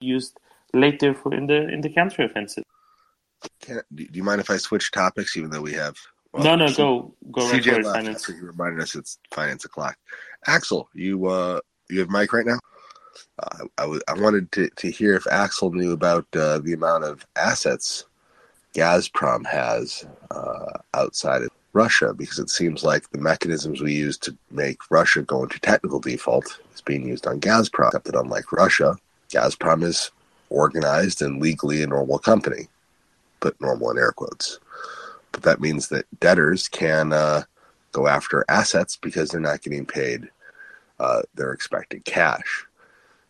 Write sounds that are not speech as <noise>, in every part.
used later for in the in the counteroffensive. Can, do you mind if I switch topics, even though we have? Well, no, no, go go right CJ left finance. he reminded us it's finance o'clock. Axel, you uh, you have mic right now. Uh, I, w- I wanted to, to hear if Axel knew about uh, the amount of assets Gazprom has uh, outside of Russia, because it seems like the mechanisms we use to make Russia go into technical default is being used on Gazprom. Except that unlike Russia, Gazprom is organized and legally a normal company. Put normal in air quotes. But that means that debtors can uh, go after assets because they're not getting paid uh, their expected cash.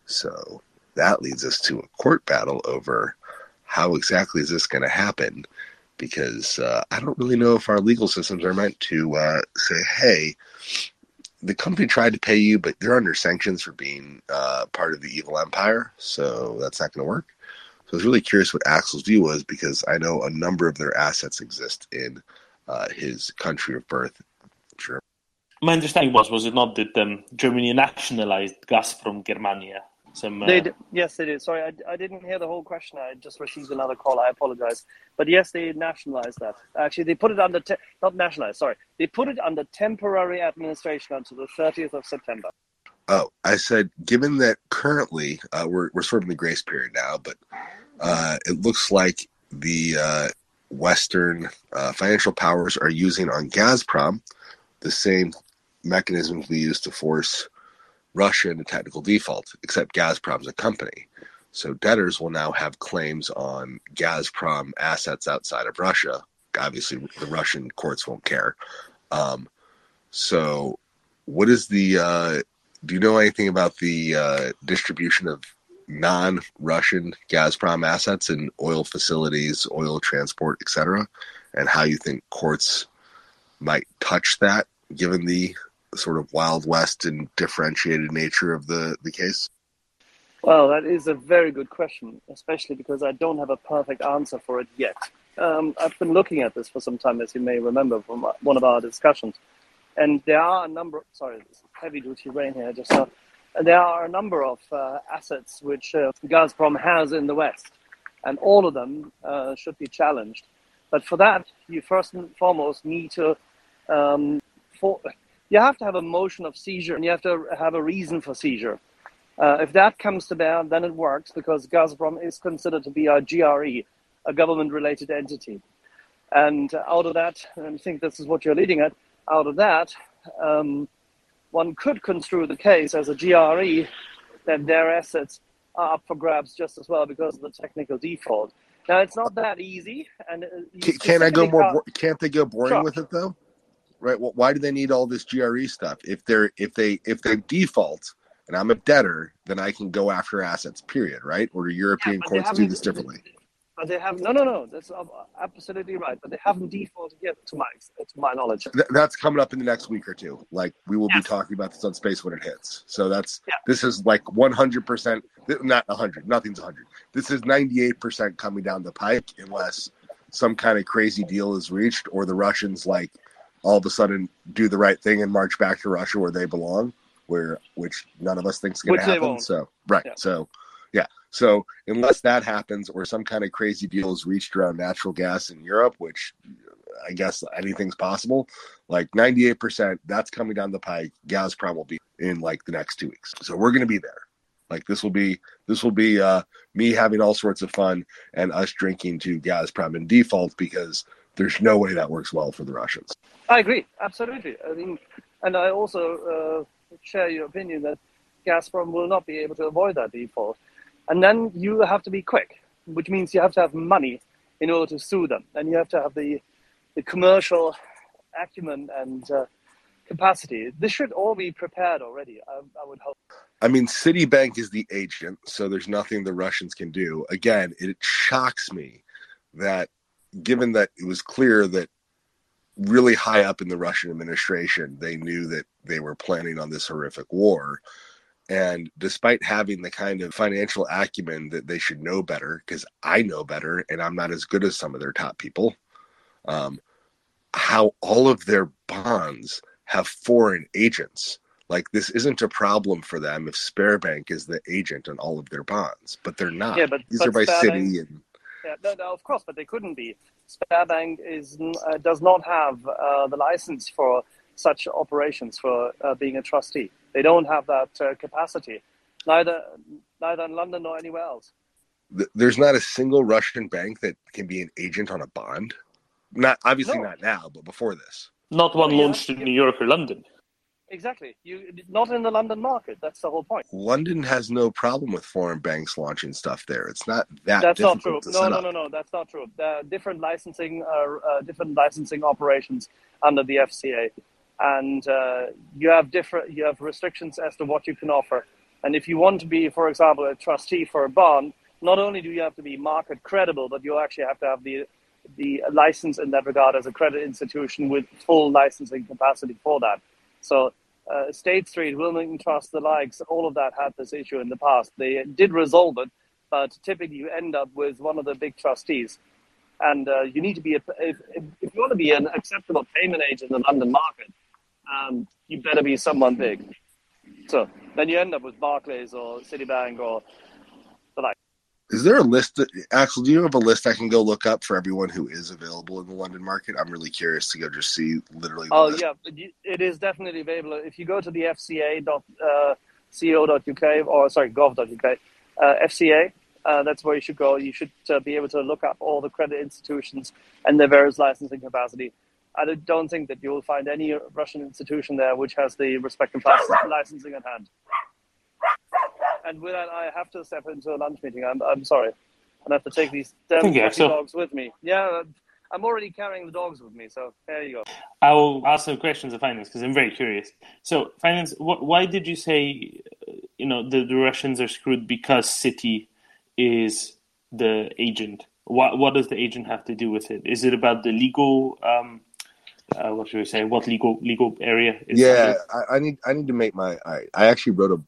So that leads us to a court battle over how exactly is this going to happen because uh, I don't really know if our legal systems are meant to uh, say, hey, the company tried to pay you, but they're under sanctions for being uh, part of the evil empire, so that's not going to work. So I was really curious what Axel's view was because I know a number of their assets exist in uh, his country of birth. Sure. My understanding was was it not that um, Germany nationalized Gazprom Germania? Some uh, They d- yes, they did. Sorry, I, I didn't hear the whole question. I just received another call. I apologize. But yes, they nationalized that. Actually, they put it under te- not nationalized. Sorry, they put it under temporary administration until the 30th of September. Oh, I said, given that currently uh, we're we're sort of in the grace period now, but uh, it looks like the uh, Western uh, financial powers are using on Gazprom the same mechanisms we use to force Russia into technical default, except Gazprom's a company. So debtors will now have claims on Gazprom assets outside of Russia. Obviously, the Russian courts won't care. Um, so, what is the? Uh, do you know anything about the uh, distribution of non-Russian Gazprom assets and oil facilities, oil transport, etc., and how you think courts might touch that, given the sort of wild west and differentiated nature of the the case? Well, that is a very good question, especially because I don't have a perfect answer for it yet. Um, I've been looking at this for some time, as you may remember from one of our discussions, and there are a number. Sorry, heavy duty rain here just now. And there are a number of uh, assets which uh, Gazprom has in the West, and all of them uh, should be challenged. But for that, you first and foremost need to, um, for, you have to have a motion of seizure, and you have to have a reason for seizure. Uh, if that comes to bear, then it works because Gazprom is considered to be a GRE, a government-related entity. And out of that, and I think this is what you're leading at, out of that, um, one could construe the case as a GRE that their assets are up for grabs just as well because of the technical default. Now, it's not that easy. And uh, Can, can I go more? can't- Can't they go boring Sure. with it though? Right? Well, why do they need all this GRE stuff? If they're if they if they default and I'm a debtor, then I can go after assets. Period. Right? Or do European they courts do this differently? But they have no, no, no. That's absolutely right. But they haven't defaulted yet, to my to my knowledge. Th- that's coming up in the next week or two. Like we will Yes. be talking about this on space when it hits. So that's Yeah. this is like 100 percent, not 100. Nothing's 100. This is 98 percent coming down the pike unless some kind of crazy deal is reached or the Russians like all of a sudden do the right thing and march back to Russia where they belong, where which none of us thinks is going to happen. So right. Yeah. So yeah. So unless that happens or some kind of crazy deal is reached around natural gas in Europe, which I guess anything's possible, like 98%, that's coming down the pike. Gazprom will be in like the next two weeks. So we're going to be there. Like this will be, this will be uh, me having all sorts of fun and us drinking to Gazprom in default because there's no way that works well for the Russians. I agree, absolutely. I mean, and I also uh, share your opinion that Gazprom will not be able to avoid that default. And then you have to be quick, which means you have to have money in order to sue them, and you have to have the the commercial acumen and uh, capacity. This should all be prepared already. I, I would hope. I mean, Citibank is the agent, so there's nothing the Russians can do. Again, it shocks me that given that it was clear that really high up in the Russian administration, they knew that they were planning on this horrific war. And despite having the kind of financial acumen that they should know better, because I know better and I'm not as good as some of their top people, um, how all of their bonds have foreign agents. Like this isn't a problem for them if Sberbank is the agent on all of their bonds, but they're not. Yeah, but- these but are by city and Yeah, no, no, of course, but they couldn't be. Sberbank is uh, does not have uh, the license for such operations for uh, being a trustee. They don't have that uh, capacity, neither neither in London nor anywhere else. there's not a single Russian bank that can be an agent on a bond. Not obviously No. not now, but before this. Not one launched in New York or London. Exactly. You not in the London market. That's the whole point. London has no problem with foreign banks launching stuff there. It's not that That's not true. No, no, no, no. That's not true. There are different licensing, uh, uh, different licensing operations under the FCA, and uh, you have different, you have restrictions as to what you can offer. And if you want to be, for example, a trustee for a bond, not only do you have to be market credible, but you actually have to have the the license in that regard as a credit institution with full licensing capacity for that. So. Uh, State Street, Wilmington Trust, the likes, all of that had this issue in the past. They did resolve it, but typically you end up with one of the big trustees. And uh, you need to be, a, if, if, you want to be an acceptable payment agent in the London market, um, you better be someone big. So then you end up with Barclays or Citibank or the like. Is there a list that Axel, do you have a list I can go look up for everyone who is available in the London market? I'm really curious to go just see literally Oh, list. yeah, it is definitely available. If you go to the fca.co.uk or, sorry, gov.uk, uh, FCA, uh, that's where you should go. You should uh, be able to look up all the credit institutions and their various licensing capacity. I don't- think that you will find any Russian institution there which has the respective lic- licensing at hand. And with that, I have to step into a lunch meeting. I'm, I'm sorry. I have to take these damn you, dogs with me. Yeah, I'm already carrying the dogs with me, so there you go. I will ask some questions of finance because I'm very curious. So, finance, wh- why did you say, you know, the, the Russians are screwed because City is the agent? What what does the agent have to do with it? Is it about the legal? Um, uh, what should we say? What legal legal area? Is yeah. I, I need I need to make my I, I actually wrote a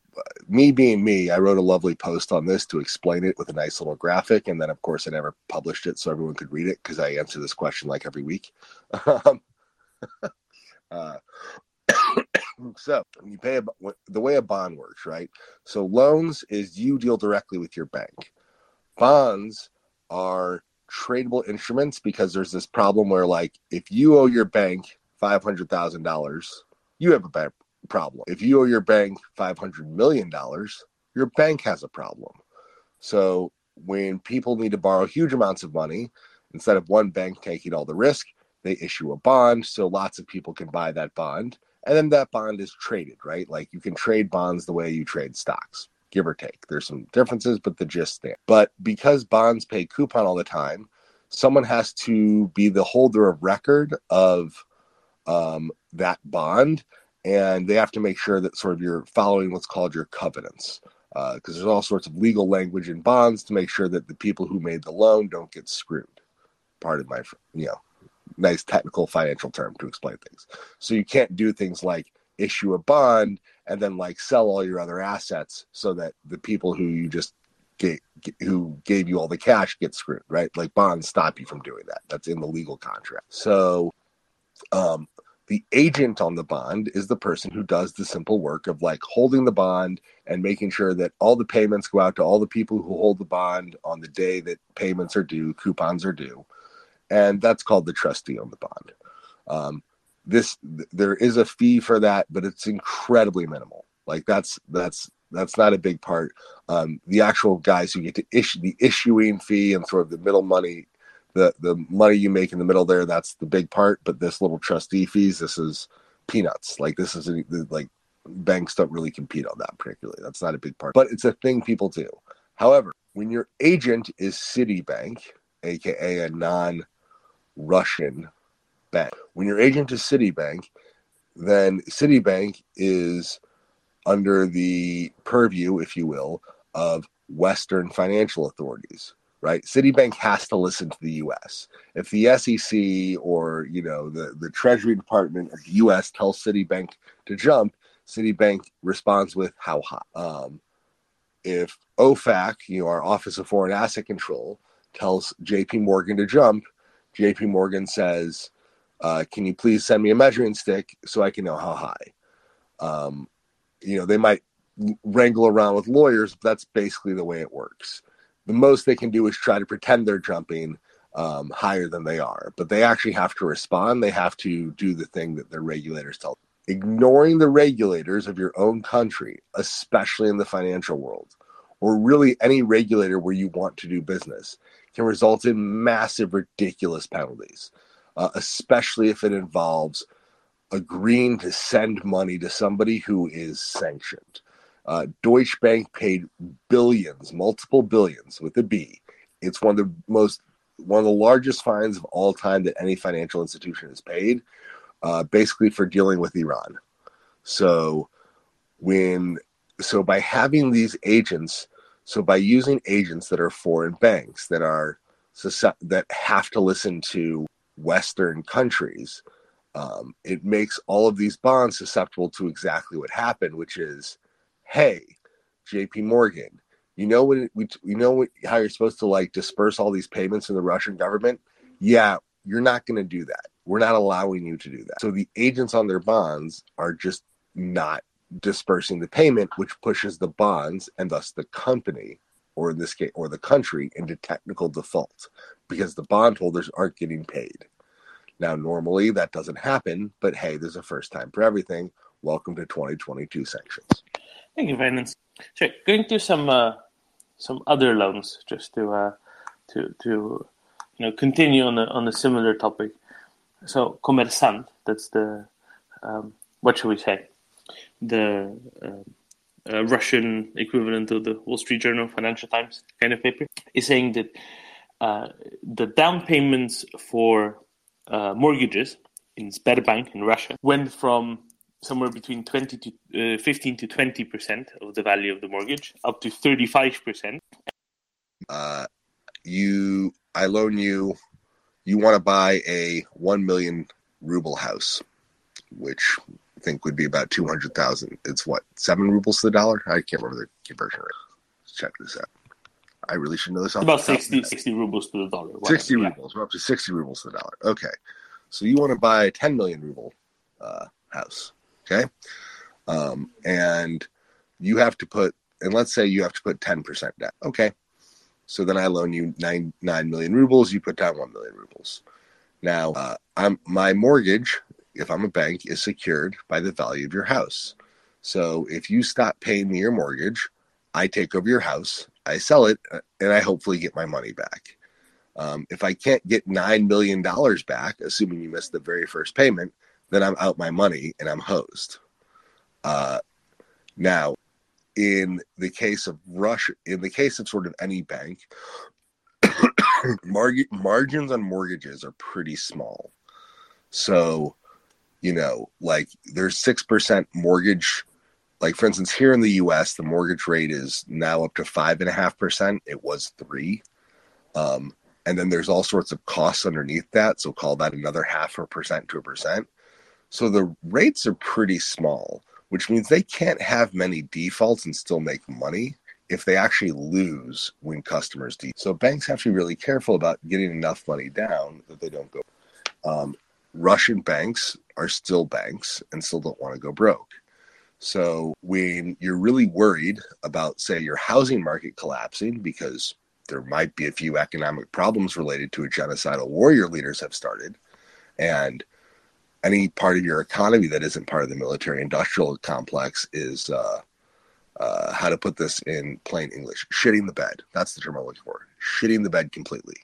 me being me, I wrote a lovely post on this to explain it with a nice little graphic, and then of course I never published it so everyone could read it because I answer this question like every week. Um, <laughs> uh, <coughs> so you pay a, the way a bond works, right? So loans is you deal directly with your bank. Bonds are tradable instruments because there's this problem where like if you owe your bank five hundred thousand dollars, you have a bad problem. If you owe your bank five hundred million dollars, your bank has a problem. So when people need to borrow huge amounts of money, instead of one bank taking all the risk, they issue a bond so lots of people can buy that bond. And then that bond is traded, right? Like you can trade bonds the way you trade stocks, give or take. There's some differences, but the gist there. But because bonds pay coupon all the time, someone has to be the holder of record of um, that bond and they have to make sure that sort of you're following what's called your covenants because uh, there's all sorts of legal language in bonds to make sure that the people who made the loan don't get screwed part of my you know nice technical financial term to explain things so you can't do things like issue a bond and then like sell all your other assets so that the people who you just gave, who gave you all the cash get screwed right? Like bonds stop you from doing that. That's in the legal contract. So um the agent on the bond is the person who does the simple work of like holding the bond and making sure that all the payments go out to all the people who hold the bond on the day that payments are due, coupons are due, and that's called the trustee on the bond. Um, this there is a fee for that, but it's incredibly minimal. Like that's that's that's not a big part. Um, the actual guys who get to issue the issuing fee and sort of the middle money the the money you make in the middle there that's the big part. But this little trustee fees this is peanuts. Like this is like banks don't really compete on that particularly. That's not a big part. But it's a thing people do. However when your agent is citibank aka a non-russian bank when your agent is citibank then citibank is under the purview if you will of western financial authorities right? Citibank has to listen to the U.S. If the SEC or you know the the Treasury Department of the U.S. tells Citibank to jump, Citibank responds with how high. Um, if OFAC, you know, our Office of Foreign Asset Control, tells J.P. Morgan to jump, J.P. Morgan says, uh, "Can you please send me a measuring stick so I can know how high?" Um, you know, they might wrangle around with lawyers, but that's basically the way it works. The most they can do is try to pretend they're jumping um, higher than they are, but they actually have to respond. They have to do the thing that their regulators tell them. Ignoring the regulators of your own country, especially in the financial world, or really any regulator where you want to do business, can result in massive, ridiculous penalties, uh, especially if it involves agreeing to send money to somebody who is sanctioned. Uh, Deutsche Bank paid billions, multiple billions with a B. It's one of the most, one of the largest fines of all time that any financial institution has paid, uh, basically for dealing with Iran. So, when, so by having these agents, so by using agents that are foreign banks that are that have to listen to Western countries, um, it makes all of these bonds susceptible to exactly what happened, which is, hey, J.P. Morgan, you know when we you know how you're supposed to like disperse all these payments in the Russian government? Yeah, you're not going to do that. We're not allowing you to do that. So the agents on their bonds are just not dispersing the payment, which pushes the bonds and thus the company, or in this case, or the country, into technical default because the bondholders aren't getting paid. Now, normally that doesn't happen, but hey, there's a first time for everything. Welcome to 2022 sanctions. Thank you, Finance. So, going to some uh, some other loans, just to uh, to to you know continue on a on a similar topic. So, Kommersant, that's the um, what should we say, the uh, uh, Russian equivalent of the Wall Street Journal, Financial Times kind of paper, is saying that uh, the down payments for uh, mortgages in Sberbank in Russia went from somewhere between 20 to uh, 15 to 20 percent of the value of the mortgage up to 35 percent. Uh, you i loan you you want to buy a 1 million ruble house which think would be about 200000 it's what 7 rubles to the dollar i can't remember the conversion rate let's check this out I really should know this. About 60, 60 rubles to the dollar. Wow. 60 yeah. rubles. We're up to 60 rubles to the dollar. Okay. So you want to buy a 10 million ruble uh, house. Okay. Um, and you have to put, and let's say you have to put 10% down. Okay. So then I loan you nine, 9 million rubles. You put down 1 million rubles. Now, uh, I'm, my mortgage, if I'm a bank, is secured by the value of your house. So if you stop paying me your mortgage, I take over your house I sell it and I hopefully get my money back. Um, if I can't get $9 million back, assuming you missed the very first payment, then I'm out my money and I'm hosed. Uh, now, in the case of Russia, in the case of sort of any bank, <coughs> margins on mortgages are pretty small. So, you know, like there's 6% mortgage like for instance, here in the U.S., the mortgage rate is now up to five and a half percent. It was three, um, and then there's all sorts of costs underneath that. So call that another half a percent to a percent. So the rates are pretty small, which means they can't have many defaults and still make money if they actually lose when customers default. So banks have to be really careful about getting enough money down that they don't go. Um, Russian banks are still banks and still don't want to go broke. So when you're really worried about, say, your housing market collapsing because there might be a few economic problems related to a genocidal war your leaders have started, and any part of your economy that isn't part of the military industrial complex is uh, uh, how to put this in plain English shitting the bed. That's the term I'm looking for. Shitting the bed completely.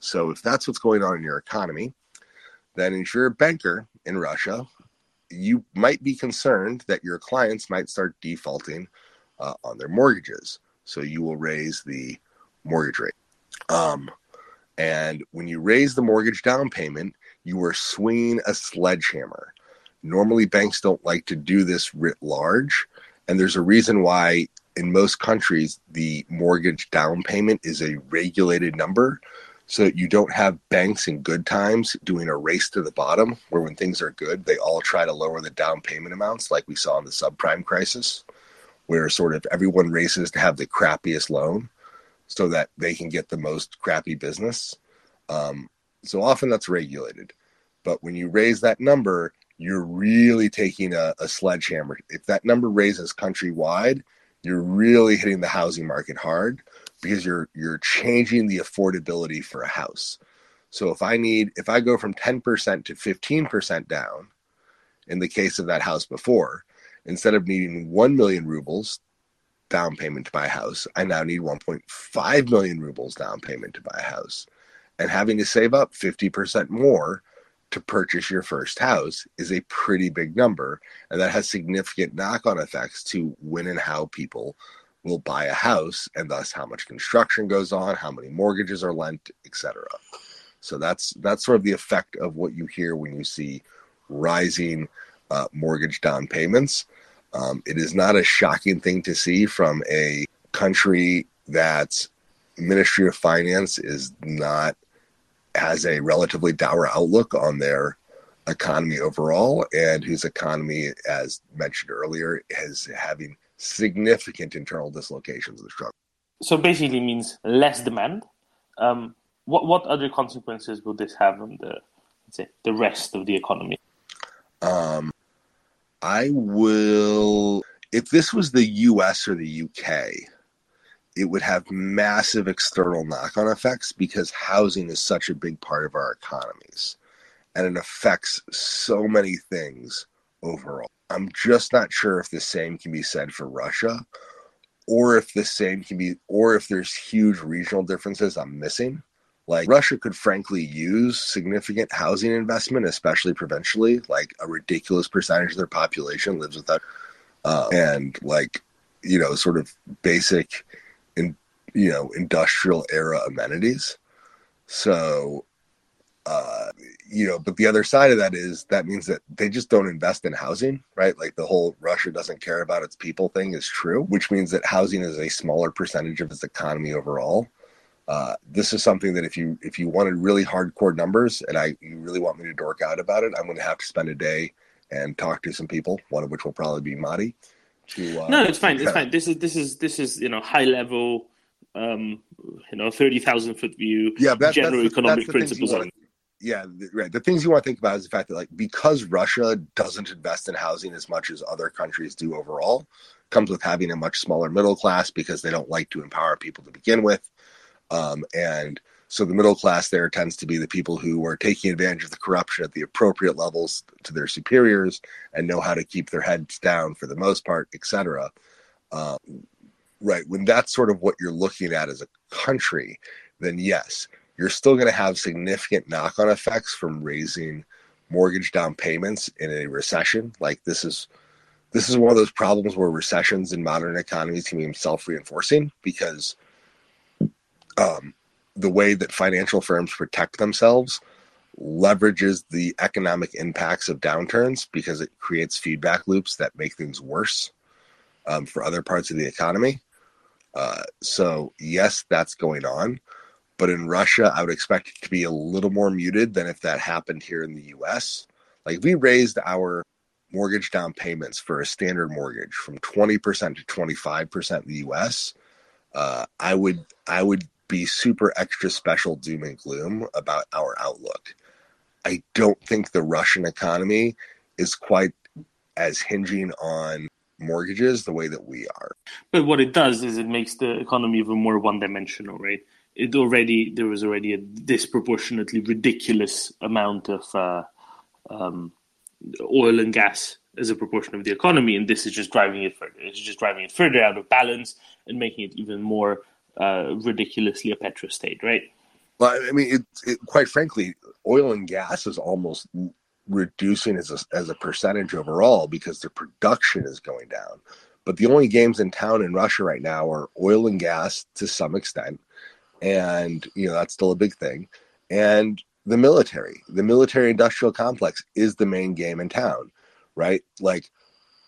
So if that's what's going on in your economy, then if you're a banker in Russia you might be concerned that your clients might start defaulting uh, on their mortgages. So you will raise the mortgage rate. Um, and when you raise the mortgage down payment, you are swinging a sledgehammer. Normally, banks don't like to do this writ large. And there's a reason why, in most countries, the mortgage down payment is a regulated number so you don't have banks in good times doing a race to the bottom where when things are good they all try to lower the down payment amounts like we saw in the subprime crisis where sort of everyone races to have the crappiest loan so that they can get the most crappy business. Um, so often that's regulated. But when you raise that number you're really taking a, a sledgehammer. If that number raises countrywide, you're really hitting the housing market hard because you're you're changing the affordability for a house. So if I need if I go from 10% to 15% down in the case of that house before, instead of needing 1 million rubles down payment to buy a house, I now need 1.5 million rubles down payment to buy a house. And having to save up 50% more to purchase your first house is a pretty big number. And that has significant knock on effects to when and how people will buy a house and thus how much construction goes on, how many mortgages are lent, etc. So that's that's sort of the effect of what you hear when you see rising uh, mortgage down payments. Um, it is not a shocking thing to see from a country that Ministry of Finance is not has a relatively dour outlook on their economy overall, and whose economy, as mentioned earlier, is having significant internal dislocations and struggle. So basically, means less demand. Um, what what other consequences will this have on the let's say the rest of the economy? Um, I will. If this was the U.S. or the U.K., it would have massive external knock on effects because housing is such a big part of our economies and it affects so many things overall. I'm just not sure if the same can be said for Russia or if the same can be, or if there's huge regional differences I'm missing. Like Russia could frankly use significant housing investment, especially provincially. Like a ridiculous percentage of their population lives without, uh, and like, you know, sort of basic in you know industrial era amenities. So, uh, you know, but the other side of that is that means that they just don't invest in housing, right? Like the whole Russia doesn't care about its people thing is true, which means that housing is a smaller percentage of its economy overall. Uh, this is something that if you if you wanted really hardcore numbers and I you really want me to dork out about it, I'm going to have to spend a day and talk to some people. One of which will probably be Madi, to, uh, no, it's fine. It's <laughs> fine. This is this is this is you know high level, um, you know, thirty thousand foot view. Yeah, that, general that's the, economic that's principles. Yeah, right. The things you want to think about is the fact that like because Russia doesn't invest in housing as much as other countries do overall, comes with having a much smaller middle class because they don't like to empower people to begin with, um, and so the middle class there tends to be the people who are taking advantage of the corruption at the appropriate levels to their superiors and know how to keep their heads down for the most part, etc. Um, right when that's sort of what you're looking at as a country, then yes, you're still going to have significant knock-on effects from raising mortgage down payments in a recession. Like this is this is one of those problems where recessions in modern economies can be self-reinforcing because um, the way that financial firms protect themselves leverages the economic impacts of downturns because it creates feedback loops that make things worse um, for other parts of the economy. Uh, so, yes, that's going on. But in Russia, I would expect it to be a little more muted than if that happened here in the US. Like, we raised our mortgage down payments for a standard mortgage from 20% to 25% in the US. Uh, I would I would be super extra special doom and gloom about our outlook. I don't think the Russian economy is quite as hinging on mortgages the way that we are. But what it does is it makes the economy even more one dimensional, right? It already there was already a disproportionately ridiculous amount of uh, um, oil and gas as a proportion of the economy, and this is just driving it further. It's just driving it further out of balance and making it even more uh, ridiculously a petrostate, right? Well, I mean, it, it, quite frankly, oil and gas is almost reducing as a, as a percentage overall because the production is going down. But the only games in town in Russia right now are oil and gas to some extent, and you know that's still a big thing. And the military, the military industrial complex is the main game in town, right? Like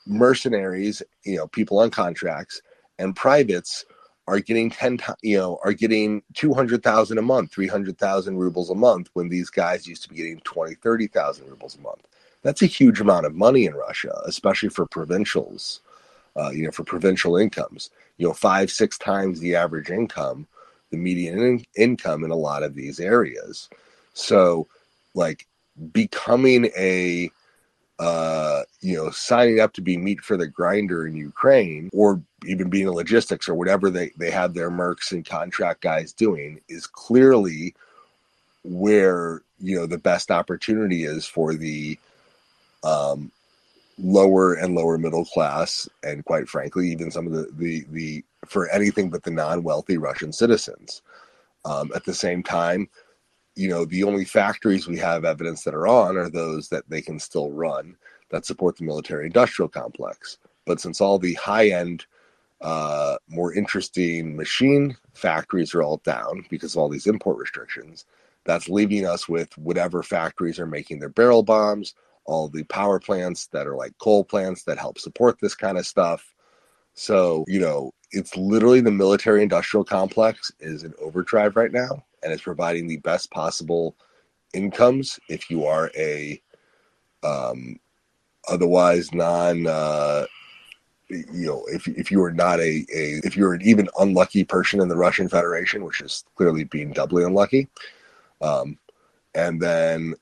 mercenaries, you know, people on contracts and privates are getting 10 you know are getting 200,000 a month 300,000 rubles a month when these guys used to be getting 20 30,000 rubles a month that's a huge amount of money in Russia especially for provincials uh, you know for provincial incomes you know five six times the average income the median in- income in a lot of these areas. So like becoming a uh, you know, signing up to be meat for the grinder in Ukraine or even being a logistics or whatever they, they have their mercs and contract guys doing is clearly where, you know, the best opportunity is for the um, lower and lower middle class and quite frankly, even some of the, the, the for anything but the non-wealthy Russian citizens. Um, at the same time, you know, the only factories we have evidence that are on are those that they can still run that support the military industrial complex. But since all the high end, uh, more interesting machine factories are all down because of all these import restrictions, that's leaving us with whatever factories are making their barrel bombs, all the power plants that are like coal plants that help support this kind of stuff. So, you know, it's literally the military industrial complex is in overdrive right now and it's providing the best possible incomes if you are a um, otherwise non uh, you know if if you are not a, a if you're an even unlucky person in the Russian Federation, which is clearly being doubly unlucky, um, and then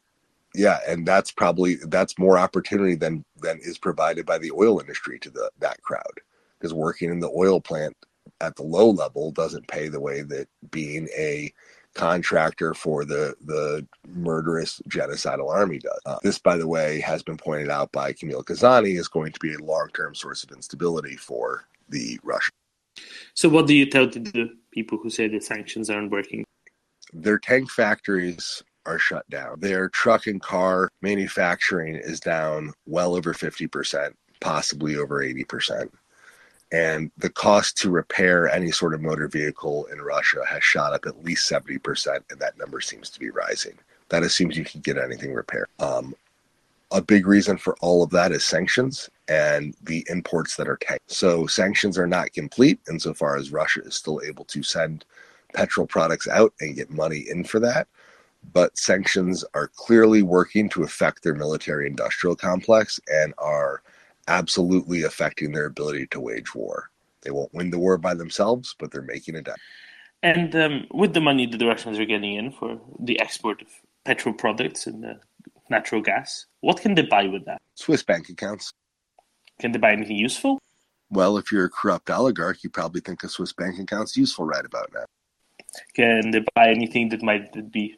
yeah, and that's probably that's more opportunity than than is provided by the oil industry to the that crowd because working in the oil plant at the low level doesn't pay the way that being a contractor for the the murderous genocidal army does. Uh, this, by the way, has been pointed out by Camille Kazani is going to be a long term source of instability for the Russians. So, what do you tell to the people who say the sanctions aren't working? Their tank factories are shut down. Their truck and car manufacturing is down well over 50%, possibly over 80% and the cost to repair any sort of motor vehicle in Russia has shot up at least 70%, and that number seems to be rising. That assumes you can get anything repaired. Um, a big reason for all of that is sanctions and the imports that are tanked. So sanctions are not complete insofar as Russia is still able to send petrol products out and get money in for that. But sanctions are clearly working to affect their military industrial complex and are absolutely affecting their ability to wage war. They won't win the war by themselves, but they're making it. And um, with the money that the Russians are getting in for the export of petrol products and uh, natural gas, what can they buy with that? Swiss bank accounts. Can they buy anything useful? Well, if you're a corrupt oligarch, you probably think a Swiss bank account's useful right about now. Can they buy anything that might be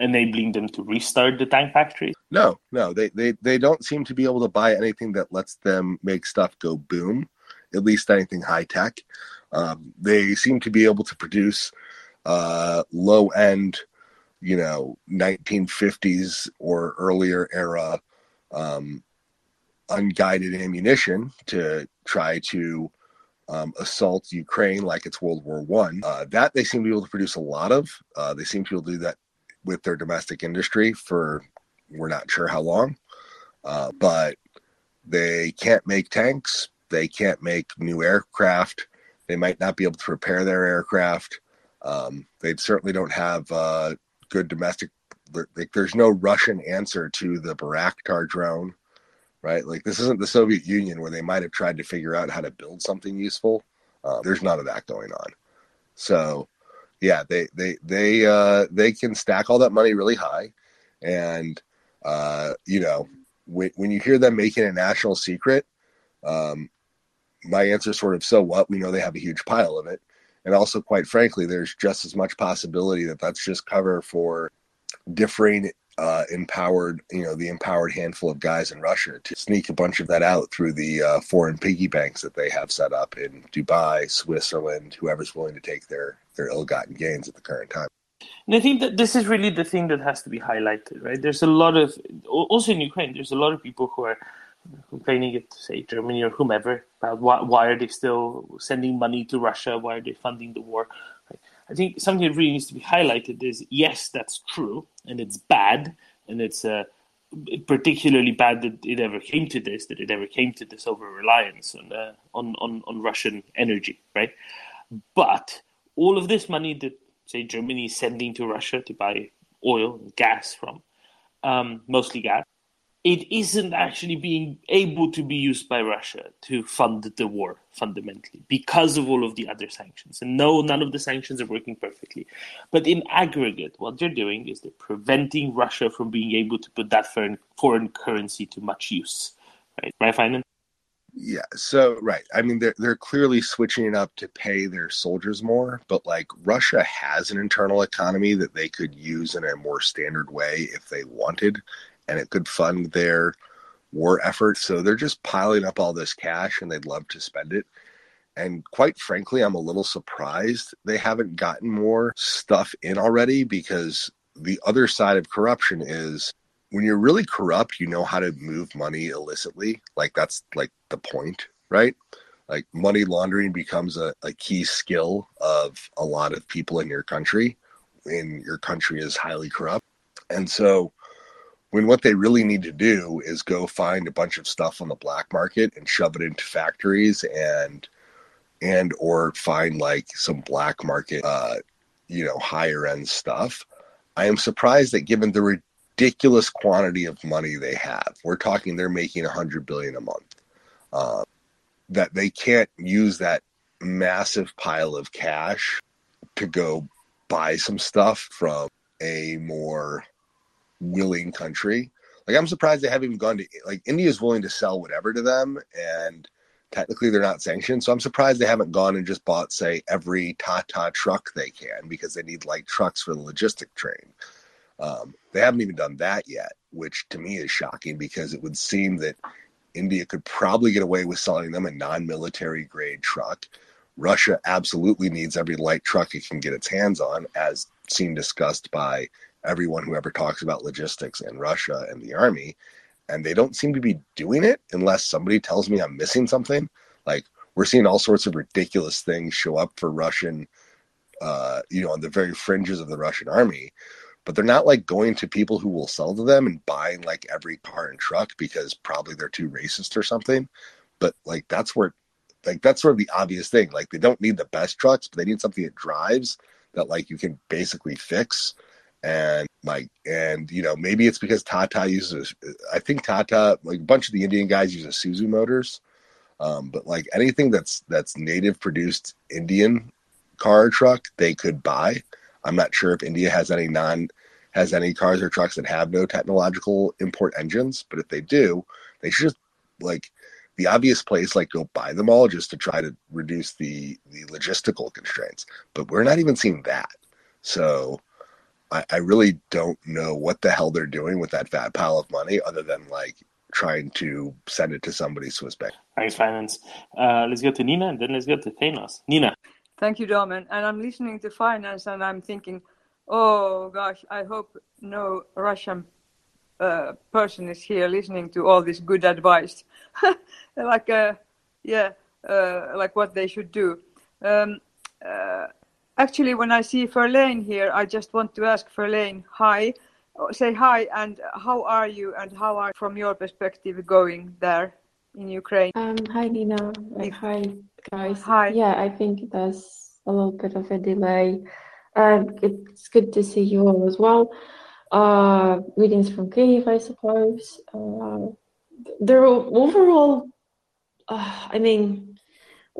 enabling them to restart the tank factory? No, no, they, they they don't seem to be able to buy anything that lets them make stuff go boom. At least anything high tech. Um, they seem to be able to produce uh, low end, you know, 1950s or earlier era um, unguided ammunition to try to um, assault Ukraine like it's World War One. Uh, that they seem to be able to produce a lot of. Uh, they seem to be able to do that with their domestic industry for we're not sure how long. Uh, but they can't make tanks. They can't make new aircraft. They might not be able to repair their aircraft. Um, they certainly don't have uh, good domestic. Like, there's no Russian answer to the Bayraktar drone, right? Like, this isn't the Soviet Union where they might have tried to figure out how to build something useful. Uh, there's none of that going on. So yeah, they they they uh, they can stack all that money really high, and uh, you know when when you hear them making a national secret, um, my answer is sort of so what? We know they have a huge pile of it, and also quite frankly, there's just as much possibility that that's just cover for differing uh, empowered, you know, the empowered handful of guys in Russia to sneak a bunch of that out through the uh, foreign piggy banks that they have set up in Dubai, Switzerland, whoever's willing to take their their ill-gotten gains at the current time. And I think that this is really the thing that has to be highlighted, right? There's a lot of also in Ukraine. There's a lot of people who are complaining at say Germany or whomever about why, why are they still sending money to Russia? Why are they funding the war? I think something that really needs to be highlighted is yes, that's true, and it's bad, and it's uh, particularly bad that it ever came to this, that it ever came to this over reliance on, uh, on, on on Russian energy, right? But all of this money that say Germany is sending to Russia to buy oil and gas from, um, mostly gas, it isn't actually being able to be used by Russia to fund the war fundamentally because of all of the other sanctions. And no, none of the sanctions are working perfectly. But in aggregate, what they're doing is they're preventing Russia from being able to put that foreign, foreign currency to much use. Right, right, Finan? Yeah, so right. I mean they're they're clearly switching it up to pay their soldiers more, but like Russia has an internal economy that they could use in a more standard way if they wanted and it could fund their war effort. So they're just piling up all this cash and they'd love to spend it. And quite frankly, I'm a little surprised they haven't gotten more stuff in already because the other side of corruption is when you're really corrupt, you know how to move money illicitly. Like that's like the point, right? Like money laundering becomes a, a key skill of a lot of people in your country when your country is highly corrupt. And so when what they really need to do is go find a bunch of stuff on the black market and shove it into factories and and or find like some black market uh you know higher end stuff. I am surprised that given the ridiculous quantity of money they have we're talking they're making 100 billion a month uh, that they can't use that massive pile of cash to go buy some stuff from a more willing country. Like I'm surprised they haven't even gone to like India is willing to sell whatever to them, and technically they're not sanctioned. So I'm surprised they haven't gone and just bought say every Tata truck they can because they need like trucks for the logistic train. Um, they haven't even done that yet, which to me is shocking because it would seem that India could probably get away with selling them a non-military grade truck. Russia absolutely needs every light truck it can get its hands on, as seen discussed by everyone who ever talks about logistics in Russia and the army. And they don't seem to be doing it unless somebody tells me I'm missing something. Like we're seeing all sorts of ridiculous things show up for Russian, uh, you know, on the very fringes of the Russian army. But they're not like going to people who will sell to them and buying like every car and truck because probably they're too racist or something. But like that's where, like that's sort of the obvious thing. Like they don't need the best trucks, but they need something that drives that like you can basically fix and like and you know maybe it's because Tata uses I think Tata like a bunch of the Indian guys use Isuzu motors, um, but like anything that's that's native produced Indian car or truck they could buy. I'm not sure if India has any non has any cars or trucks that have no technological import engines, but if they do, they should just like the obvious place like go buy them all just to try to reduce the the logistical constraints. But we're not even seeing that. So I, I really don't know what the hell they're doing with that fat pile of money other than like trying to send it to somebody Swiss bank. Thanks, Finance. Uh, let's go to Nina and then let's go to Thanos. Nina. Thank you, Domen. And I'm listening to Finance and I'm thinking, oh gosh, I hope no Russian uh, person is here listening to all this good advice. <laughs> like, uh, yeah, uh, like what they should do. Um, uh, Actually, when I see Verlaine here, I just want to ask Verlaine, hi, say hi, and how are you, and how are, from your perspective, going there in Ukraine? Um, hi, Nina. hi, guys. Hi. Yeah, I think there's a little bit of a delay. Uh, it's good to see you all as well. Uh, greetings from Kiev, I suppose. Uh, they're overall, uh, I mean,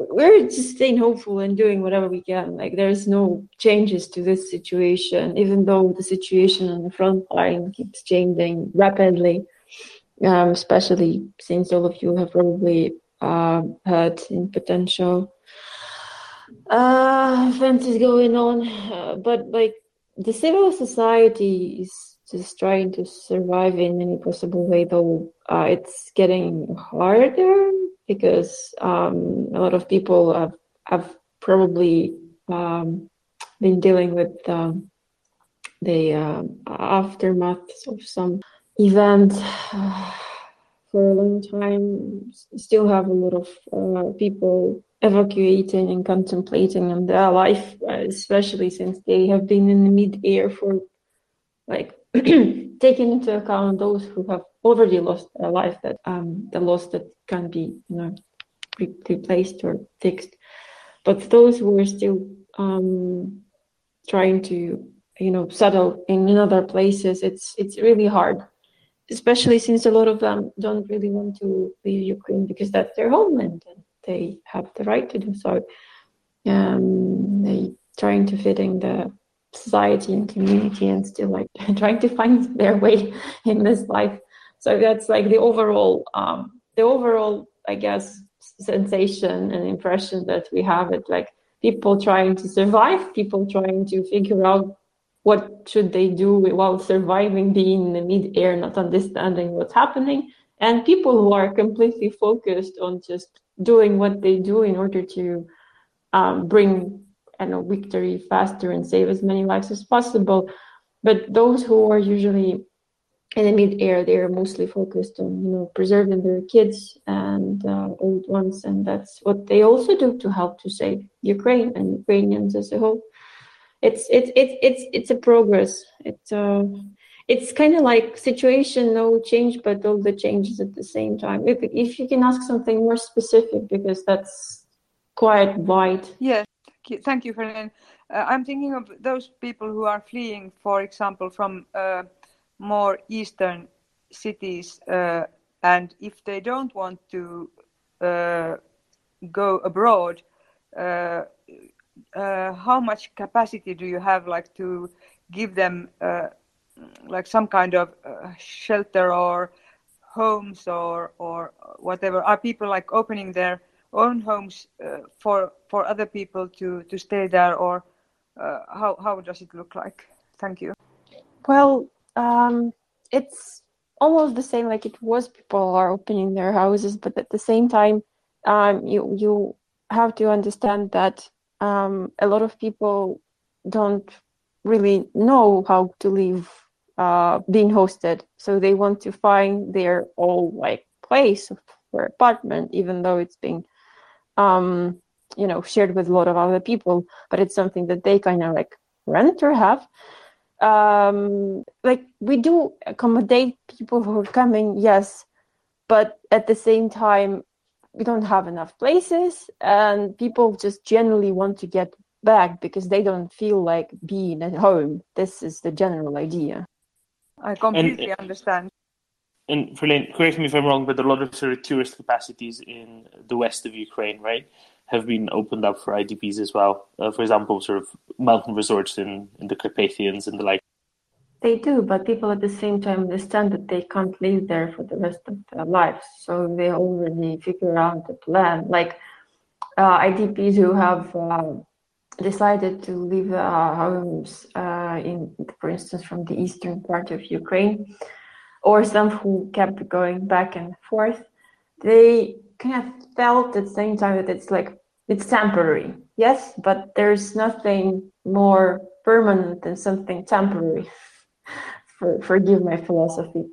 we're just staying hopeful and doing whatever we can. Like there's no changes to this situation, even though the situation on the front line keeps changing rapidly. Um, especially since all of you have probably uh, heard in potential uh, events is going on. Uh, but like the civil society is just trying to survive in any possible way, though uh, it's getting harder because um, a lot of people have, have probably um, been dealing with um, the uh, aftermath of some event uh, <sighs> for a long time. Still have a lot of uh, people evacuating and contemplating on their life, especially since they have been in the mid-air for like <clears throat> taking into account those who have already lost a life that um, the loss that can be you know re- replaced or fixed but those who are still um, trying to you know settle in other places it's it's really hard especially since a lot of them don't really want to leave Ukraine because that's their homeland and they have the right to do so. Um, they trying to fit in the society and community and still like <laughs> trying to find their way in this life. So that's like the overall, um, the overall, I guess, sensation and impression that we have it like people trying to survive, people trying to figure out what should they do while surviving being in the mid-air, not understanding what's happening, and people who are completely focused on just doing what they do in order to um, bring know, victory faster and save as many lives as possible. But those who are usually in the mid-air, they are mostly focused on you know preserving their kids and uh, old ones, and that's what they also do to help to save Ukraine and Ukrainians as a whole. It's it's it's it's it's a progress. It's uh, it's kind of like situation no change, but all the changes at the same time. If if you can ask something more specific, because that's quite wide. Yes, thank you, Ferdinand. Uh, I'm thinking of those people who are fleeing, for example, from. Uh, more eastern cities, uh, and if they don't want to uh, go abroad, uh, uh, how much capacity do you have, like to give them like some kind of shelter or homes or or whatever? Are people like opening their own homes for for other people to to stay there, or how how does it look like? Thank you. Well, um, it's almost the same like it was people are opening their houses but at the same time um, you you have to understand that um, a lot of people don't really know how to live uh, being hosted so they want to find their own like place or apartment even though it's being um, you know shared with a lot of other people but it's something that they kind of like rent or have um, like we do accommodate people who are coming, yes, but at the same time, we don't have enough places, and people just generally want to get back because they don't feel like being at home. This is the general idea. I completely and, understand. And Verlaine, correct me if I'm wrong, but a lot of sort of tourist capacities in the west of Ukraine, right? have been opened up for IDPs as well. Uh, for example, sort of mountain resorts in, in the Carpathians and the like. They do, but people at the same time understand that they can't live there for the rest of their lives. So they already figure out a plan. Like uh, IDPs who have uh, decided to leave uh, homes uh, in, for instance, from the eastern part of Ukraine, or some who kept going back and forth, they kind of felt at the same time that it's like it's temporary, yes, but there's nothing more permanent than something temporary. <laughs> For, forgive my philosophy.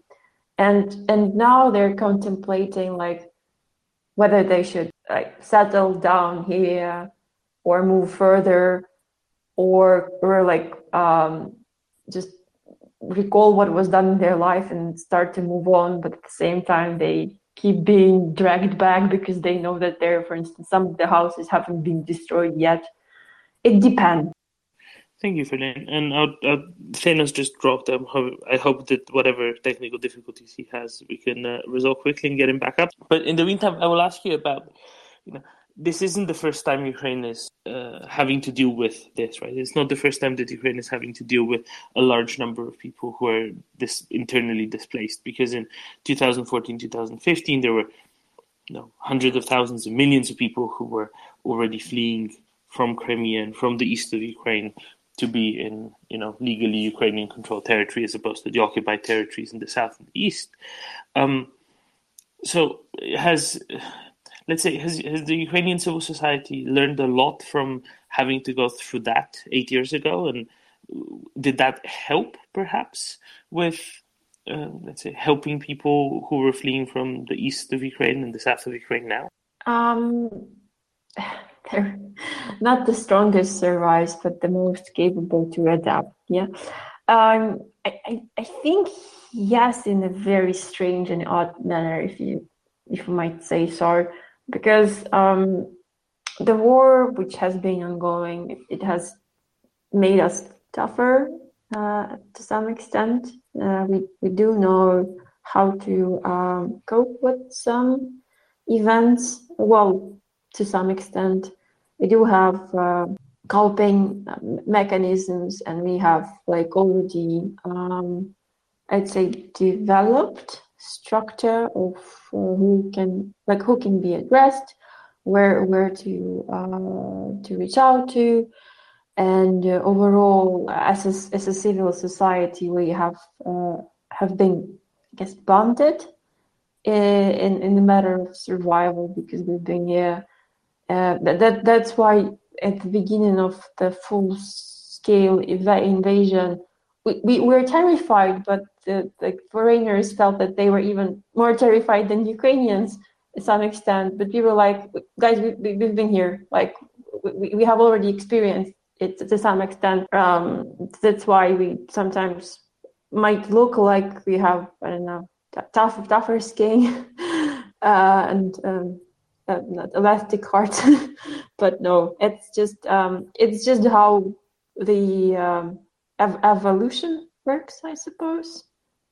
And and now they're contemplating like whether they should like settle down here or move further or or like um, just recall what was done in their life and start to move on but at the same time they keep being dragged back because they know that there, for instance, some of the houses haven't been destroyed yet. It depends. Thank you, Ferdinand. And I'll, I'll, Thanos just dropped. Um, I hope that whatever technical difficulties he has, we can uh, resolve quickly and get him back up. But in the meantime, I will ask you about, you know, this isn't the first time Ukraine is uh, having to deal with this, right? It's not the first time that Ukraine is having to deal with a large number of people who are this internally displaced. Because in 2014, 2015, there were you know, hundreds of thousands and millions of people who were already fleeing from Crimea and from the east of Ukraine to be in, you know, legally Ukrainian-controlled territory as opposed to the occupied territories in the south and the east. Um, so has let's say has has the Ukrainian civil society learned a lot from having to go through that eight years ago, and did that help perhaps with uh, let's say helping people who were fleeing from the east of Ukraine and the south of Ukraine now? Um, <sighs> they're not the strongest survives, but the most capable to adapt. Yeah, um, I, I, I think yes, in a very strange and odd manner, if you if you might say so because um, the war, which has been ongoing, it has made us tougher uh, to some extent. Uh, we we do know how to um, cope with some events. Well, to some extent, we do have uh, coping mechanisms, and we have like already, um, I'd say, developed structure of uh, who can like who can be addressed, where where to uh, to reach out to, and uh, overall, as a, as a civil society, we have uh, have been, I guess, bonded in, in, in the matter of survival because we've been yeah. Uh, that, that that's why at the beginning of the full scale invasion, we, we were terrified, but the, the foreigners felt that they were even more terrified than Ukrainians to some extent. But we were like, guys, we, we've been here, like we, we have already experienced it to some extent. Um, that's why we sometimes might look like we have, I don't know, tough, tougher skin <laughs> uh, and um, uh, elastic heart. <laughs> but no, it's just um, it's just how the um, ev- evolution works, I suppose.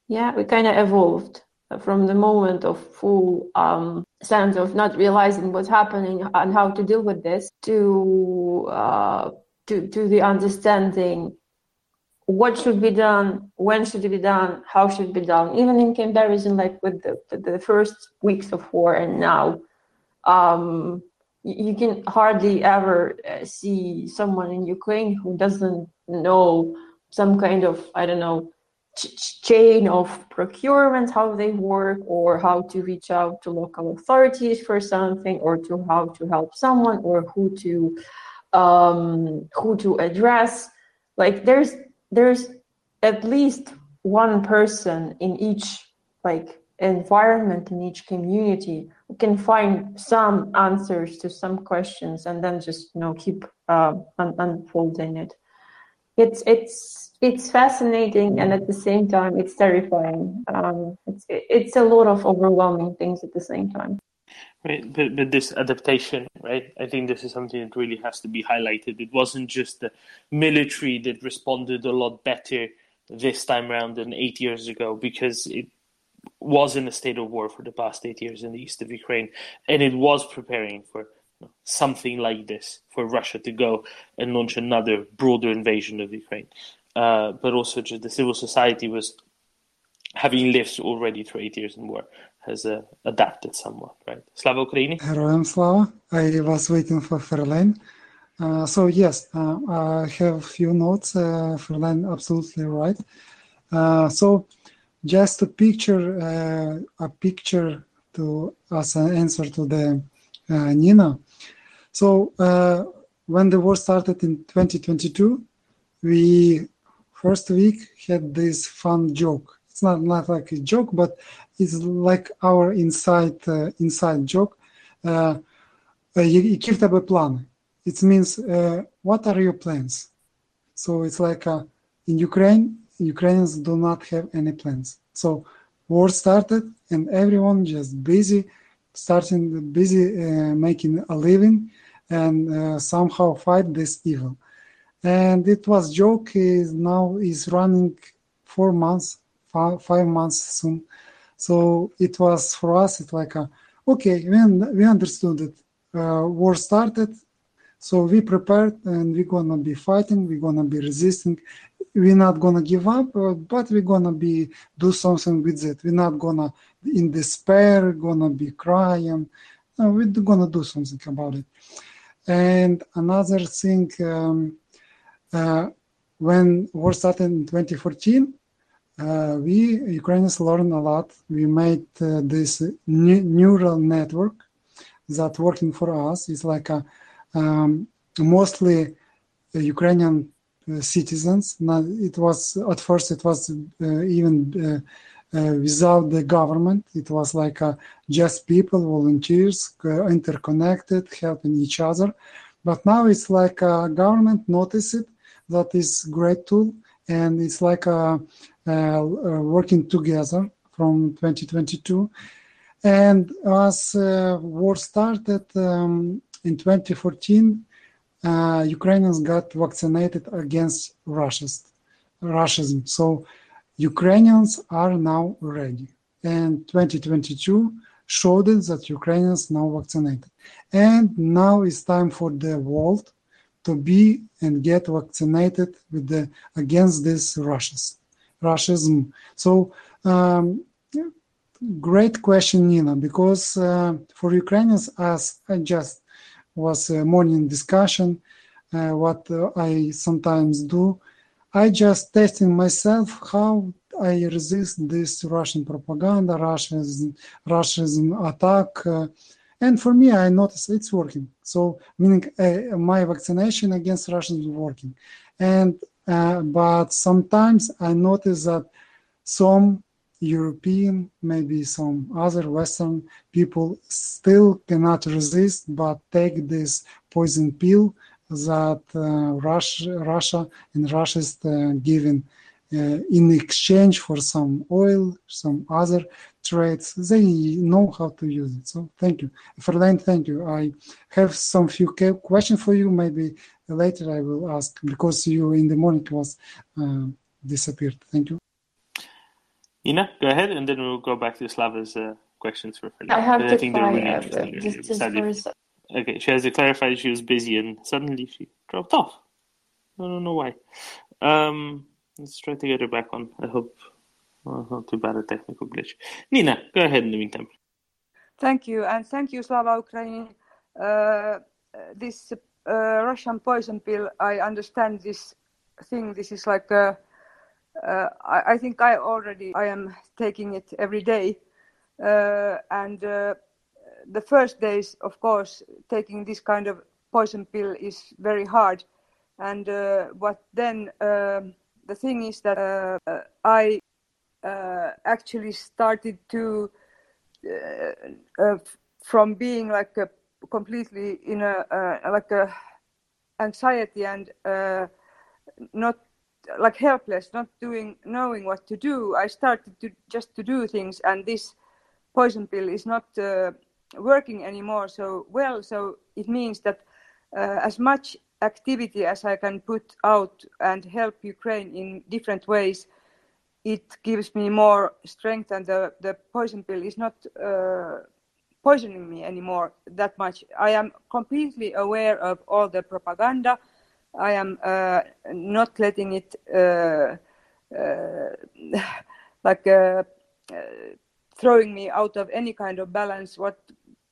Yeah, we kind of evolved from the moment of full um, sense of not realizing what's happening and how to deal with this to uh, to to the understanding what should be done, when should it be done, how should it be done, even in comparison like with the, the first weeks of war and now. Um, you can hardly ever uh, see someone in Ukraine who doesn't know some kind of, I don't know, chain of procurement, how they work, or how to reach out to local authorities for something, or to how to help someone, or who to um, who to address. Like there's there's at least one person in each like environment in each community who can find some answers to some questions and then just you know keep uh, un- unfolding it it's it's it's fascinating and at the same time it's terrifying um, it's it's a lot of overwhelming things at the same time Right, but, but this adaptation, right? I think this is something that really has to be highlighted. It wasn't just the military that responded a lot better this time around than eight years ago because it was in a state of war for the past eight years in the east of Ukraine, and it was preparing for something like this for Russia to go and launch another broader invasion of Ukraine. Uh, but also, just the civil society was, having lived already for eight years in war, has uh, adapted somewhat, right? Slava Ukraini. Heroem Slava. I was waiting for Fairlane. Uh, so yes, uh, I have few notes. Uh, Fairlane, absolutely right. Uh, so just a picture uh, a picture to as an answer to the uh, Nina, So uh, when the war started in 2022, we first week had this fun joke. It's not not like a joke, but is like our inside uh, inside joke. Uh, які в тебе плани? It means uh, what are your plans? So it's like uh, in Ukraine, Ukrainians do not have any plans. So war started and everyone just busy, starting busy uh, making a living and uh, somehow fight this evil. And it was joke is now is running four months, five, months soon. So it was for us, it's like, a, okay, we, we understood it. uh, war started. So we prepared and we're gonna be fighting, we're gonna be resisting. We're not gonna give up, uh, but we're gonna be do something with it. We're not gonna in despair, gonna be crying. No, we're gonna do something about it. And another thing, um, uh, when war started in 2014, uh, we Ukrainians learned a lot. We made uh, this ne- neural network that working for us. It's like a um, mostly Ukrainian uh, citizens. Now, it was at first it was uh, even uh, without the government. It was like just people, volunteers, interconnected, helping each other. But now it's like a government noticed it. That is great tool, and it's like a uh, uh, working together from 2022. And as uh, war started um, in 2014, Ukrainians got vaccinated against Russia's, Russianism. So Ukrainians are now ready. and 2022 showed that Ukrainians now vaccinated. And now it's time for the world to be and get vaccinated with the against this Russians, Russianism. So um, great question, Nina, because uh, for Ukrainians, as I just was a morning discussion, uh, what uh, I sometimes do, I just testing myself how I resist this Russian propaganda, Russia's Russian attack. Uh, and for me, I notice it's working. So, meaning uh, my vaccination against Russians working. And uh, but sometimes I notice that some European, maybe some other Western people still cannot resist, but take this poison pill that uh, Russia, Russia and Russia is uh, giving uh, in exchange for some oil, some other trades. They know how to use it. So thank you. Ferline, thank you. I have some few questions for you. Maybe later I will ask because you in the morning was uh, disappeared. Thank you. Ina, go ahead, and then we'll go back to Slava's uh, questions for Ferline. I have I to think they're really fire, interesting. just, just for a Okay, she has to clarify she was busy and suddenly she dropped off. I don't know why. Um, let's try to get her back on. I hope well, not too bad a technical glitch. Nina, go ahead in the meantime. Thank you, and thank you, Slava Ukraini. Uh, this uh, Russian poison pill, I understand this thing. This is like, a, uh, I, I think I already, I am taking it every day. Uh, and uh, the first days, of course, taking this kind of poison pill is very hard. And uh, what then, um the thing is that uh, I uh, actually started to uh, from being like a completely in a like a anxiety and not like helpless, not doing knowing what to do. I started to just to do things, and this poison pill is not uh, working anymore so well. So it means that uh, as much activity as I can put out and help Ukraine in different ways, it gives me more strength, and the, the poison pill is not uh, poisoning me anymore that much. I am completely aware of all the propaganda. I am uh, not letting it uh, uh, <laughs> like uh, throwing me out of any kind of balance. What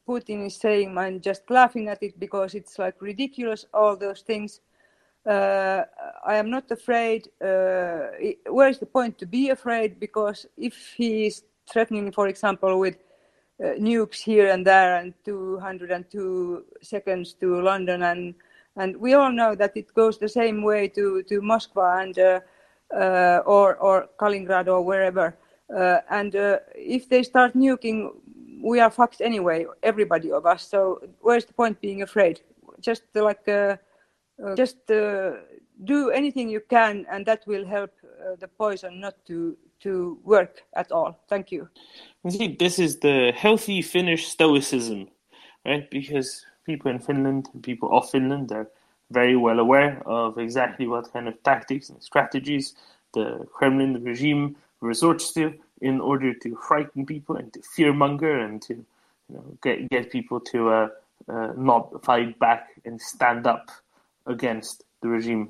Putin is saying, I'm just laughing at it because it's like ridiculous, all those things. Uh, I am not afraid. Uh, where is the point to be afraid? Because if he is threatening, for example, with uh, nukes here and there and 202 seconds to London, and and we all know that it goes the same way to to Moscow and uh, uh, or or Kaliningrad or wherever. Uh, and if they start nuking, we are fucked anyway, everybody of us. So where's the point being afraid? Just uh, like uh, uh, just uh, do anything you can, and that will help uh, the poison not to to work at all. Thank you. You see, this is the healthy Finnish stoicism, right? Because people in Finland, people of Finland, are very well aware of exactly what kind of tactics and strategies the Kremlin regime resorts to in order to frighten people and to fearmonger and to you know, get get people to uh, uh, not fight back and stand up against the regime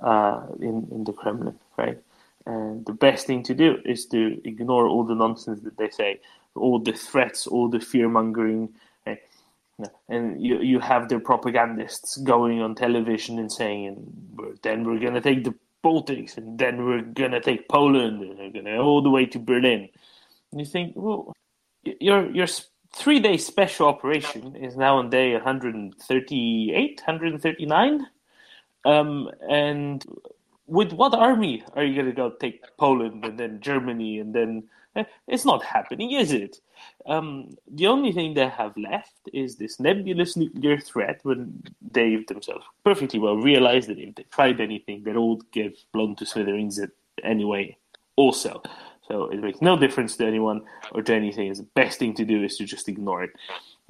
uh, in in the Kremlin, right? And the best thing to do is to ignore all the nonsense that they say, all the threats, all the fear mongering. And you, you have their propagandists going on television and saying, and then we're going to take the Baltics, and then we're to take Poland, and we're to all the way to Berlin. And you think, well, your your three day special operation is now on day 138, 139. Um, and with what army are you to go take Poland and then Germany and then eh, it's not happening, is it? Um, the only thing they have left is this nebulous nuclear threat when they themselves perfectly well realize that if they tried anything, they'd all get blown to smithereens anyway, also. So it makes no difference to anyone or to anything. The best thing to do is to just ignore it.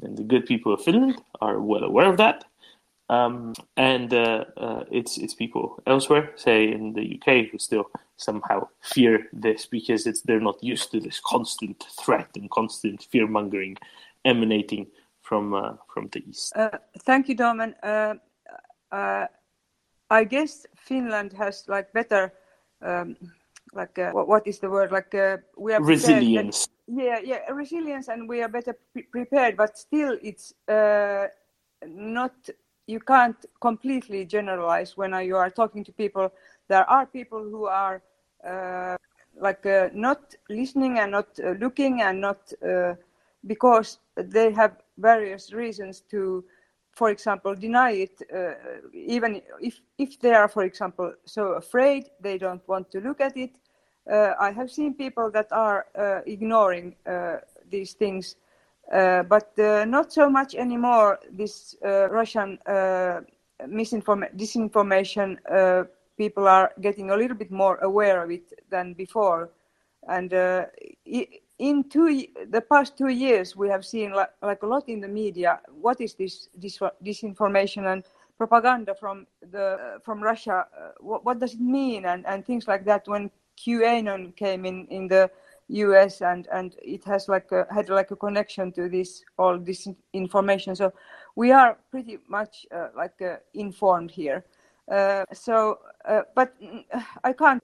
And the good people of Finland are well aware of that. Um, and uh, uh, it's it's people elsewhere, say in the UK, who still somehow fear this because it's they're not used to this constant threat and constant fear mongering emanating from uh, from the east. Uh, thank you, Domen. Uh, uh, I guess Finland has like better, um, like uh, what, what is the word? Like uh, we are resilience. That, yeah, yeah, resilience, and we are better pre- prepared. But still, it's uh, not. You can't completely generalize when you are talking to people. There are people who are like not listening and not looking and not because they have various reasons to for example deny it uh, even if if they are for example so afraid they don't want to look at it uh, i have seen people that are uh, ignoring uh, these things uh, but uh, not so much anymore this russian misinformation disinformation people are getting a little bit more aware of it than before. And in two the past two years we have seen like, like a lot in the media what is this, disinformation and propaganda from the uh, from russia? Uh, what, what, does it mean? And, and things like that. When qanon came in in the us and and it has like a, had like a connection to this all this information so we are pretty much uh, like uh, informed here uh, so uh, but i can't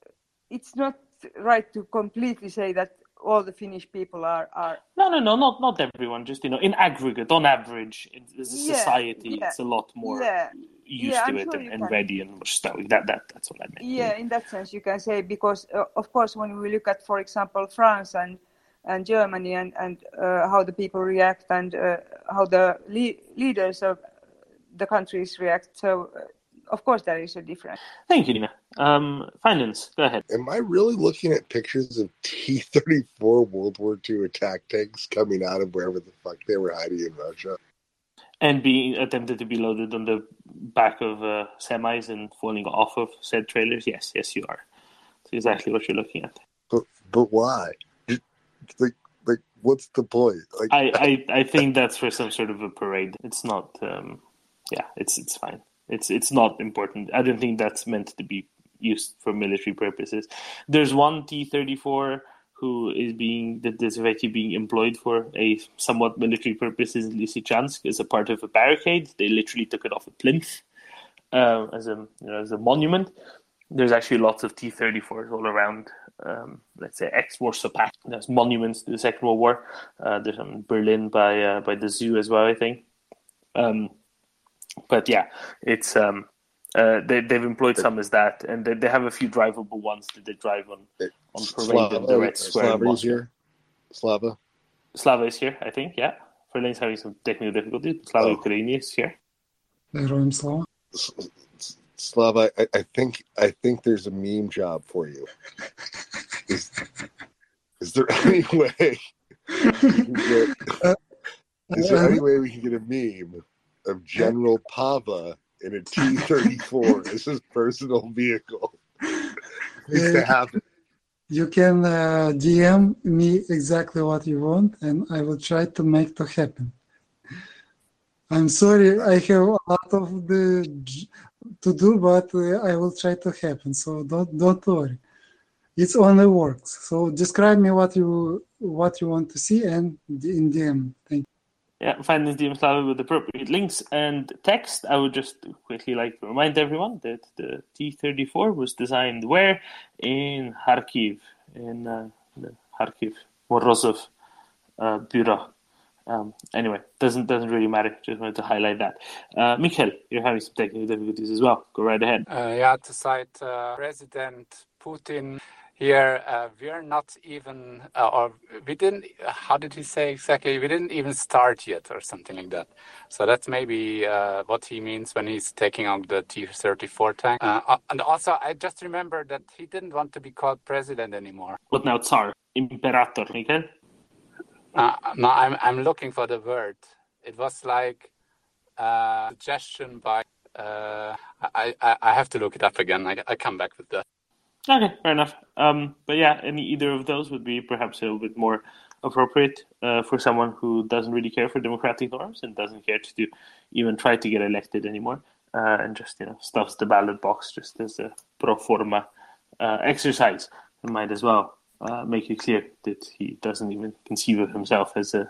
it's not right to completely say that all the Finnish people are are. No, no, no, not not everyone. Just you know, in aggregate, on average, as a yeah, society, yeah. it's a lot more yeah. Used to I'm it sure and, and ready and stoic. That that that's what I meant. Yeah, in that sense, you can say because uh, of course, when we look at, for example, France and and Germany and and uh, how the people react and uh, how the le- leaders of the countries react, so uh, of course there is a difference. Thank you, Nina. Um, finance, go ahead. Am I really looking at pictures of T thirty four World War II attack tanks coming out of wherever the fuck they were hiding in Russia? And being attempted to be loaded on the back of uh, semis and falling off of said trailers. Yes, yes, you are. That's exactly what you're looking at. But but why? Like like what's the point? Like I, I, <laughs> I think that's for some sort of a parade. It's not. Um, yeah, it's it's fine. It's it's not important. I don't think that's meant to be used for military purposes. There's one T thirty four who is being that is actually being employed for a somewhat military purposes in Lysychansk as a part of a barricade. They literally took it off a plinth uh, as a you know, as a monument. There's actually lots of T thirty fours all around. Um, let's say ex Warsaw Pact. There's monuments to the Second World War. Uh, there's in Berlin by uh, by the zoo as well. I think. Um, but yeah, it's um, uh, they they've employed some as that, and they, they have a few drivable ones that they drive on on parade in the Red Square. Slava is here. Slava. Slava is here, I think. Yeah, Berlin's having some technical difficulties. Slava oh. Ukraini is here. Heroim Slava. Slava, I, I, think I think there's a meme job for you. <laughs> Is, is there any <laughs> way? Get, uh, is there any way we can get a meme of General Pava in a T thirty four as <laughs> his personal vehicle. Needs to happen. You can uh, DM me exactly what you want, and I will try to make to happen. I'm sorry, I have a lot of the to do, but uh, I will try to happen. So don't don't worry. It's only works. So describe me what you what you want to see, and in DM. Thank you. Yeah, find this DM Slava with appropriate links and text. I would just quickly like to remind everyone that the T-34 was designed where? In Kharkiv, in uh, the Kharkiv Morozov uh, bureau. Um, anyway, doesn't doesn't really matter. Just wanted to highlight that. Uh, Mikhail, you're having some technical difficulties as well. Go right ahead. Uh, yeah, to cite uh, President Putin here uh, we're not even uh, or we didn't how did he say exactly? We didn't even start yet or something like that. So that's maybe uh, what he means when he's taking on the t-34 tank. Uh, uh, and also i just remember that he didn't want to be called president anymore. What now tsar imperator okay uh, no i'm i'm looking for the word. It was like a suggestion by I, I i have to look it up again. I, I come back with that Okay, fair enough. Um, but yeah, any either of those would be perhaps a little bit more appropriate uh, for someone who doesn't really care for democratic norms and doesn't care to do, even try to get elected anymore, uh, and just you know stuffs the ballot box just as a pro forma uh, exercise, he might as well uh, make it clear that he doesn't even conceive of himself as a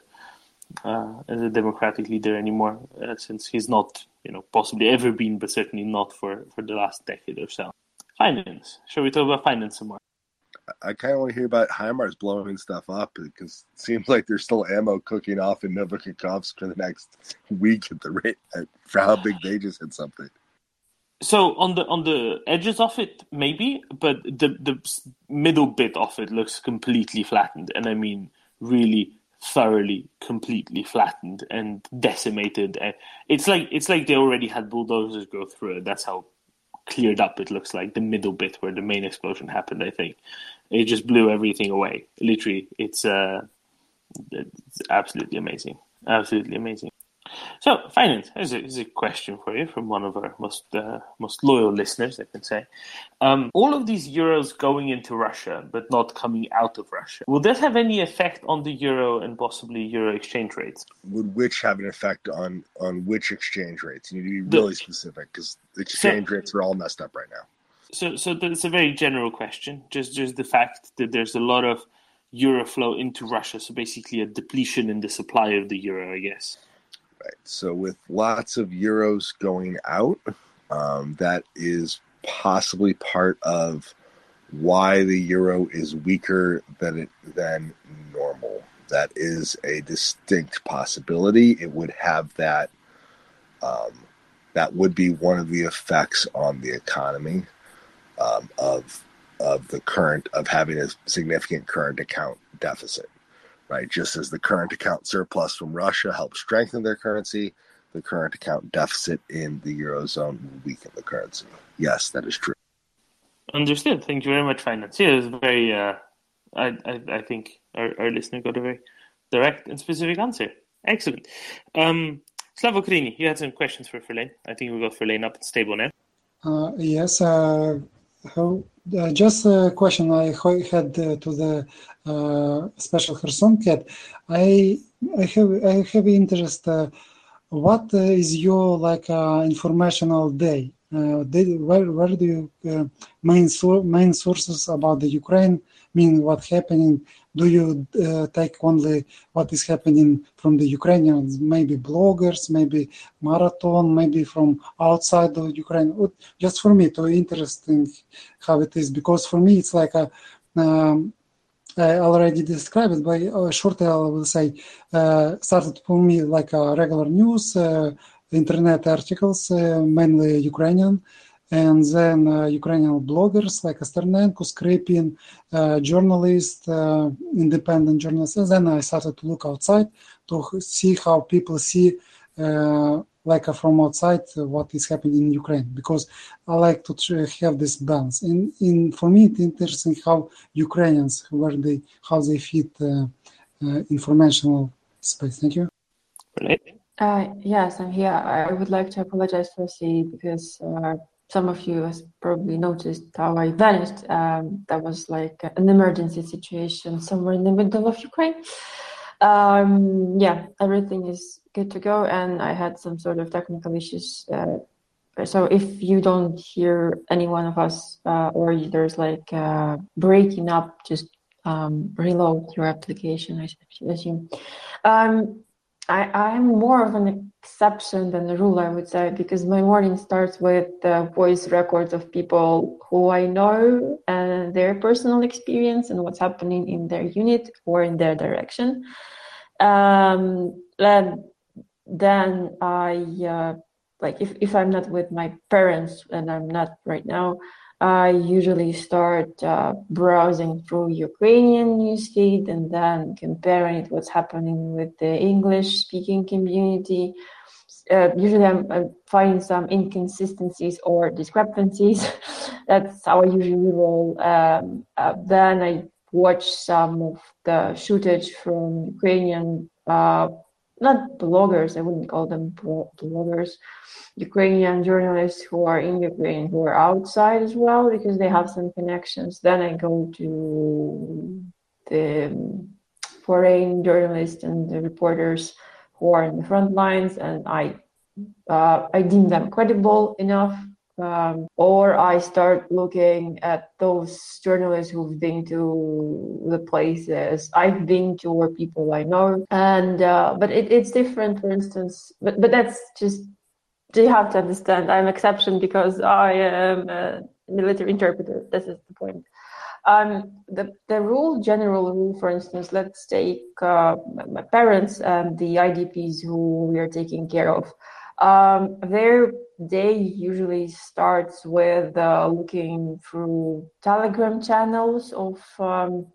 uh, as a democratic leader anymore, uh, since he's not, you know, possibly ever been, but certainly not for for the last decade or so. Finance. Should we talk about finance some more? I kind of want to hear about HIMARS blowing stuff up because it seems like there's still ammo cooking off in Nova Kakhovka for the next week at the rate for how big they just hit something. So on the on the edges of it, maybe, but the the middle bit of it looks completely flattened, and I mean really thoroughly, completely flattened and decimated. It's like it's like they already had bulldozers go through it. That's how cleared up it looks like the middle bit where the main explosion happened. I think it just blew everything away. Literally, it's uh, it's absolutely amazing, absolutely amazing. So, finance. Here's a, here's a question for you from one of our most uh, most loyal listeners, I can say. Um, all of these euros going into Russia, but not coming out of Russia. Will that have any effect on the euro and possibly euro exchange rates? Would which have an effect on on which exchange rates? You need to be really the, specific because the exchange so, rates are all messed up right now. So, so it's a very general question. Just just the fact that there's a lot of euro flow into Russia, so basically a depletion in the supply of the euro, I guess. Right. So with lots of euros going out, um, that is possibly part of why the euro is weaker than it than normal. That is a distinct possibility. It would have that. Um, that would be one of the effects on the economy um, of of the current of having a significant current account deficit right? Just as the current account surplus from Russia helps strengthen their currency, the current account deficit in the eurozone will weaken the currency. Yes, that is true. Understood. Thank you very much, finance. Yeah, it was very. Uh, I, I, I think our, our listener got a very direct and specific answer. Excellent. Um, Slava Ukraini, you had some questions for Ferlane. I think we've got Ferlane up and stable now. Uh, yes. Uh, how, uh, just a question I had uh, to the uh, special Kherson cat. I I have I have interest. Uh, what is your like uh, informational day? Uh, did, where where do you main main sources about the Ukraine mean what happening? Do you uh, take only what is happening from the Ukrainians, maybe bloggers, maybe marathon, maybe from outside of Ukraine? Just for me, to interesting how it is because for me it's like a um, I already described it, but uh, shortly I will say uh, started for me like a regular news, uh, internet articles, uh, mainly Ukrainian, and then uh, Ukrainian bloggers like Sternenko, Skrypin, uh, journalists, uh, independent journalists. And then I started to look outside to see how people see, uh, like uh, from outside, uh, what is happening in Ukraine. Because I like to have this balance. In, in for me, it's interesting how Ukrainians, where they, how they fit informational space. Thank you. Uh, yes, I'm here. I would like to apologize firstly because uh, some of you has probably noticed how I vanished. Um, that was like an emergency situation somewhere in the middle of Ukraine. Um, yeah, everything is good to go, and I had some sort of technical issues. Uh, so if you don't hear any one of us, uh, or there's like uh, breaking up, just um, reload your application. I assume. Um, I, I'm more of an exception than a rule, I would say, because my morning starts with the voice records of people who I know and their personal experience and what's happening in their unit or in their direction. Um, then I, uh, like, if, if I'm not with my parents, and I'm not right now, I usually start uh, browsing through Ukrainian newsfeed and then comparing it what's happening with the English speaking community. Uh, usually I'm, I'm, finding some inconsistencies or discrepancies. <laughs> That's how I usually roll. Um, uh, then I watch some of the footage from Ukrainian, uh, not bloggers, I wouldn't call them bloggers, Ukrainian journalists who are in Ukraine who are outside as well because they have some connections. Then I go to the foreign journalists and the reporters who are in the front lines, and I uh, I deem them credible enough um, or I start looking at those journalists who've been to the places I've been to or people I know. And uh, but it, it's different, for instance. But but that's just you have to understand. I'm exception because I am a military interpreter. This is the point. Um, the, the rule, general rule, for instance, let's take uh, my parents and the IDPs who we are taking care of. Um, their day usually starts with uh, looking through Telegram channels of um,